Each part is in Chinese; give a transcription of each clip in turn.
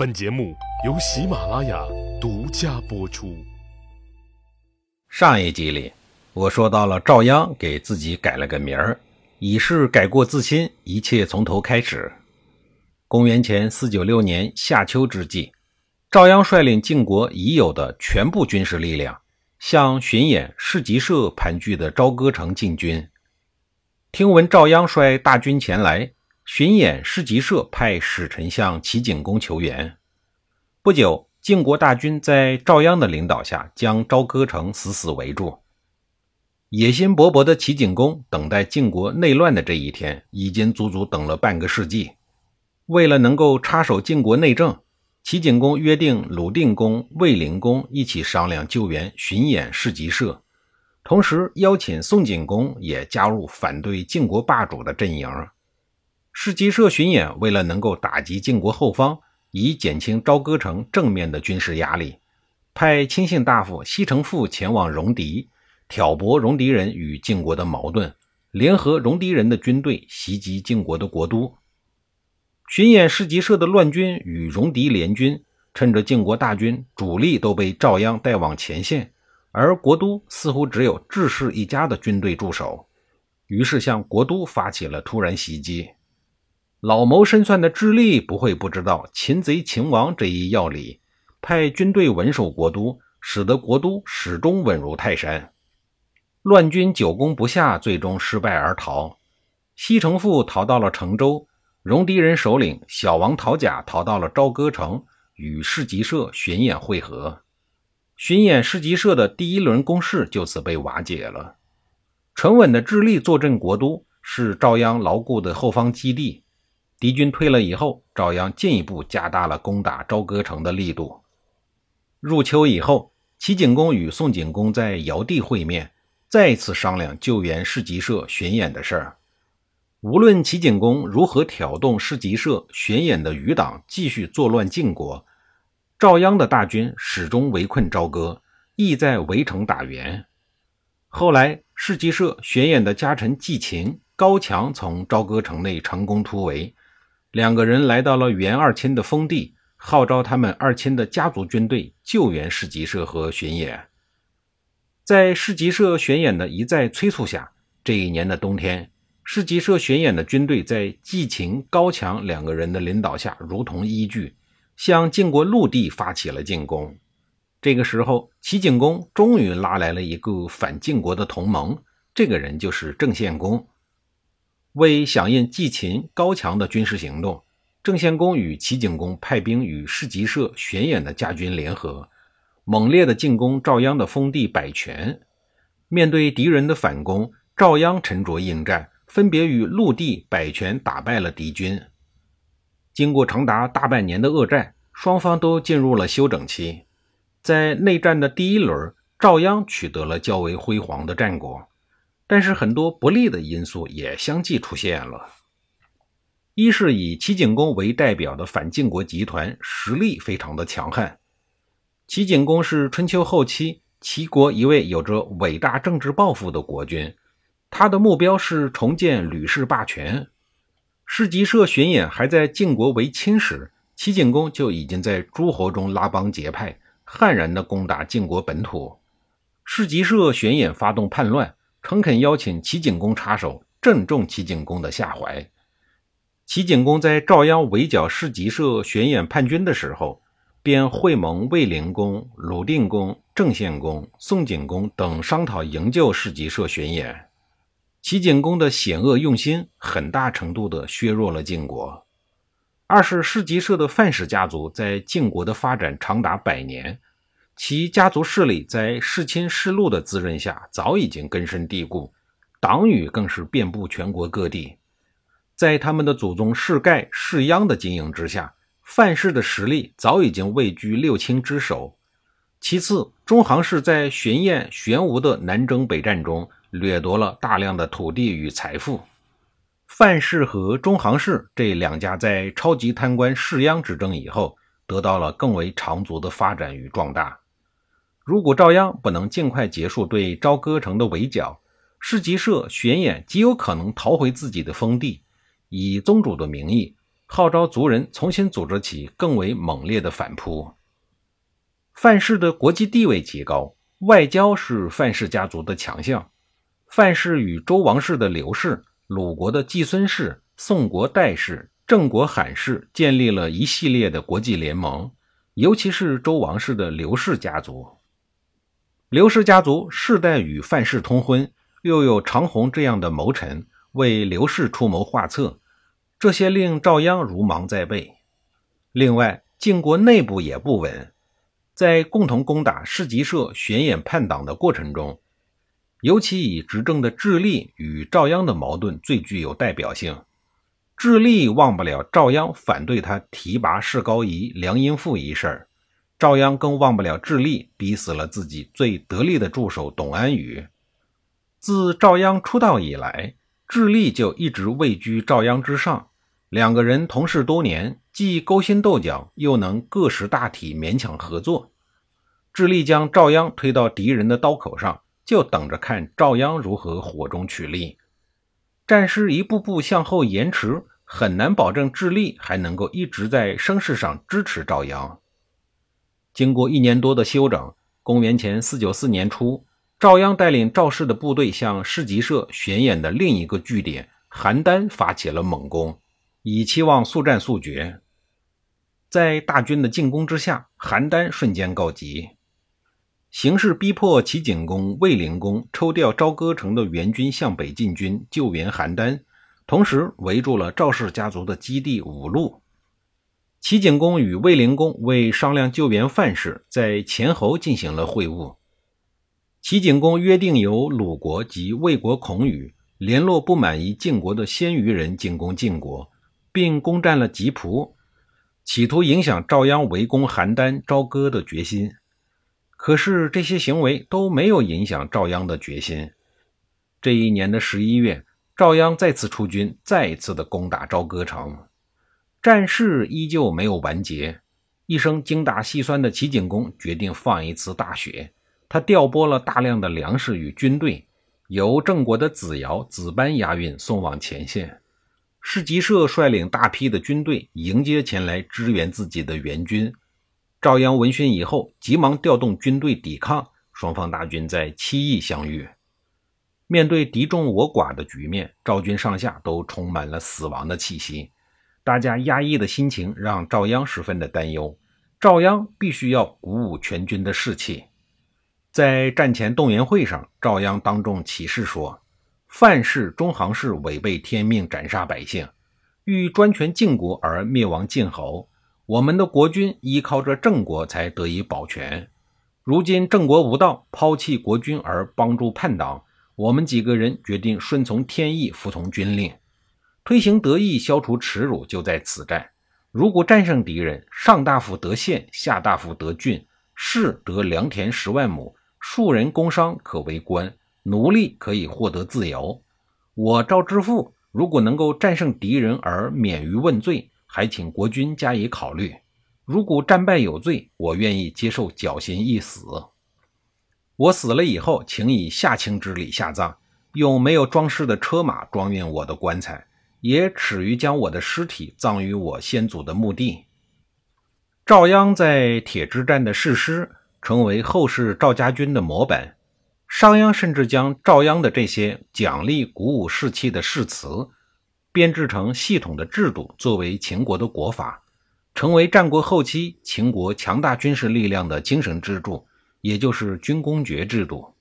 本节目由喜马拉雅独家播出。上一集里，我说到了赵鞅给自己改了个名儿，以示改过自新，一切从头开始。公元前四九六年夏秋之际，赵鞅率领晋国已有的全部军事力量，向巡演市集社盘踞的朝歌城进军。听闻赵鞅率大军前来。巡演市集社派使臣向齐景公求援。不久，晋国大军在赵鞅的领导下，将朝歌城死死围住。野心勃勃的齐景公等待晋国内乱的这一天，已经足足等了半个世纪。为了能够插手晋国内政，齐景公约定鲁定公、卫灵公一起商量救援巡演市集社，同时邀请宋景公也加入反对晋国霸主的阵营。市集社巡演为了能够打击晋国后方，以减轻朝歌城正面的军事压力，派亲信大夫西城父前往戎狄，挑拨戎狄人与晋国的矛盾，联合戎狄人的军队袭击晋国的国都。巡演市集社的乱军与戎狄联军，趁着晋国大军主力都被赵鞅带往前线，而国都似乎只有智氏一家的军队驻守，于是向国都发起了突然袭击。老谋深算的智利不会不知道“擒贼擒王”这一要理，派军队稳守国都，使得国都始终稳如泰山。乱军久攻不下，最终失败而逃。西城父逃到了成州，戎狄人首领小王陶甲逃到了朝歌城，与市集社巡演会合。巡演市集社的第一轮攻势就此被瓦解了。沉稳的智利坐镇国都，是赵鞅牢固的后方基地。敌军退了以后，赵鞅进一步加大了攻打朝歌城的力度。入秋以后，齐景公与宋景公在尧地会面，再次商量救援市集社巡演的事儿。无论齐景公如何挑动市集社巡演的余党继续作乱晋国，赵鞅的大军始终围困朝歌，意在围城打援。后来，市集社巡演的家臣季秦、高强从朝歌城内成功突围。两个人来到了袁二千的封地，号召他们二千的家族军队救援市集社和巡演。在市集社巡演的一再催促下，这一年的冬天，市集社巡演的军队在季秦、高强两个人的领导下，如同依据，向晋国陆地发起了进攻。这个时候，齐景公终于拉来了一个反晋国的同盟，这个人就是郑献公。为响应季秦、高强的军事行动，郑献公与齐景公派兵与市集社玄演的家军联合，猛烈地进攻赵鞅的封地百泉。面对敌人的反攻，赵鞅沉着应战，分别与陆地百泉打败了敌军。经过长达大半年的恶战，双方都进入了休整期。在内战的第一轮，赵鞅取得了较为辉煌的战果。但是很多不利的因素也相继出现了。一是以齐景公为代表的反晋国集团实力非常的强悍。齐景公是春秋后期齐国一位有着伟大政治抱负的国君，他的目标是重建吕氏霸权。市集社巡演还在晋国为亲时，齐景公就已经在诸侯中拉帮结派，悍然地攻打晋国本土。市集社巡演发动叛乱。诚恳邀请齐景公插手，正中齐景公的下怀。齐景公在赵鞅围剿市集社巡演叛军的时候，便会盟卫灵公、鲁定公、郑献公、宋景公等商讨营救市集社巡演。齐景公的险恶用心，很大程度地削弱了晋国。二是市集社的范氏家族在晋国的发展长达百年。其家族势力在世亲世禄的滋润下，早已经根深蒂固，党羽更是遍布全国各地。在他们的祖宗世盖、世鞅的经营之下，范氏的实力早已经位居六卿之首。其次，中行氏在玄燕、玄武的南征北战中，掠夺了大量的土地与财富。范氏和中行氏这两家在超级贪官世鞅执政以后，得到了更为长足的发展与壮大。如果赵鞅不能尽快结束对朝歌城的围剿，市集社玄演极有可能逃回自己的封地，以宗主的名义号召族人重新组织起更为猛烈的反扑。范氏的国际地位极高，外交是范氏家族的强项。范氏与周王室的刘氏、鲁国的季孙氏、宋国代氏、郑国罕氏建立了一系列的国际联盟，尤其是周王室的刘氏家族。刘氏家族世代与范氏通婚，又有长虹这样的谋臣为刘氏出谋划策，这些令赵鞅如芒在背。另外，晋国内部也不稳，在共同攻打士吉社玄眼叛党的过程中。尤其以执政的智利与赵鞅的矛盾最具有代表性。智利忘不了赵鞅反对他提拔士高仪、梁荫父一事，赵鞅更忘不了智利逼死了自己最得力的助手董安宇。自赵鞅出道以来，智利就一直位居赵鞅之上，两个人同事多年，既勾心斗角，又能各识大体，勉强合作。智利将赵鞅推到敌人的刀口上。就等着看赵鞅如何火中取栗。战事一步步向后延迟，很难保证智利还能够一直在声势上支持赵鞅。经过一年多的休整，公元前四九四年初，赵鞅带领赵氏的部队向市集社巡演的另一个据点邯郸发起了猛攻，以期望速战速决。在大军的进攻之下，邯郸瞬间告急。形势逼迫齐景公、卫灵公抽调朝歌城的援军向北进军救援邯郸，同时围住了赵氏家族的基地五路。齐景公与卫灵公为商量救援范氏，在前侯进行了会晤。齐景公约定由鲁国及魏国孔宇联络不满意晋国的鲜于人进攻晋国，并攻占了吉蒲，企图影响赵鞅围攻邯郸、朝歌的决心。可是这些行为都没有影响赵鞅的决心。这一年的十一月，赵鞅再次出军，再一次的攻打朝歌城，战事依旧没有完结。一生精打细算的齐景公决定放一次大雪，他调拨了大量的粮食与军队，由郑国的子尧、子班押运送往前线。士吉社率领大批的军队迎接前来支援自己的援军。赵鞅闻讯以后，急忙调动军队抵抗，双方大军在七邑相遇。面对敌众我寡的局面，赵军上下都充满了死亡的气息。大家压抑的心情让赵鞅十分的担忧。赵鞅必须要鼓舞全军的士气。在战前动员会上，赵鞅当众起誓说：“范氏、中行氏违背天命，斩杀百姓，欲专权晋国而灭亡晋侯。”我们的国君依靠着郑国才得以保全，如今郑国无道，抛弃国君而帮助叛党，我们几个人决定顺从天意，服从军令，推行德义，消除耻辱，就在此战。如果战胜敌人，上大夫得县，下大夫得郡，士得良田十万亩，庶人工商可为官，奴隶可以获得自由。我赵之父如果能够战胜敌人而免于问罪。还请国君加以考虑。如果战败有罪，我愿意接受绞刑一死。我死了以后，请以下卿之礼下葬，用没有装饰的车马装运我的棺材，也耻于将我的尸体葬于我先祖的墓地。赵鞅在铁之战的誓师，成为后世赵家军的模板。商鞅甚至将赵鞅的这些奖励、鼓舞士气的誓词。编制成系统的制度，作为秦国的国法，成为战国后期秦国强大军事力量的精神支柱，也就是军功爵制度。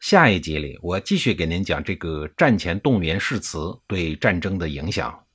下一集里，我继续给您讲这个战前动员誓词对战争的影响。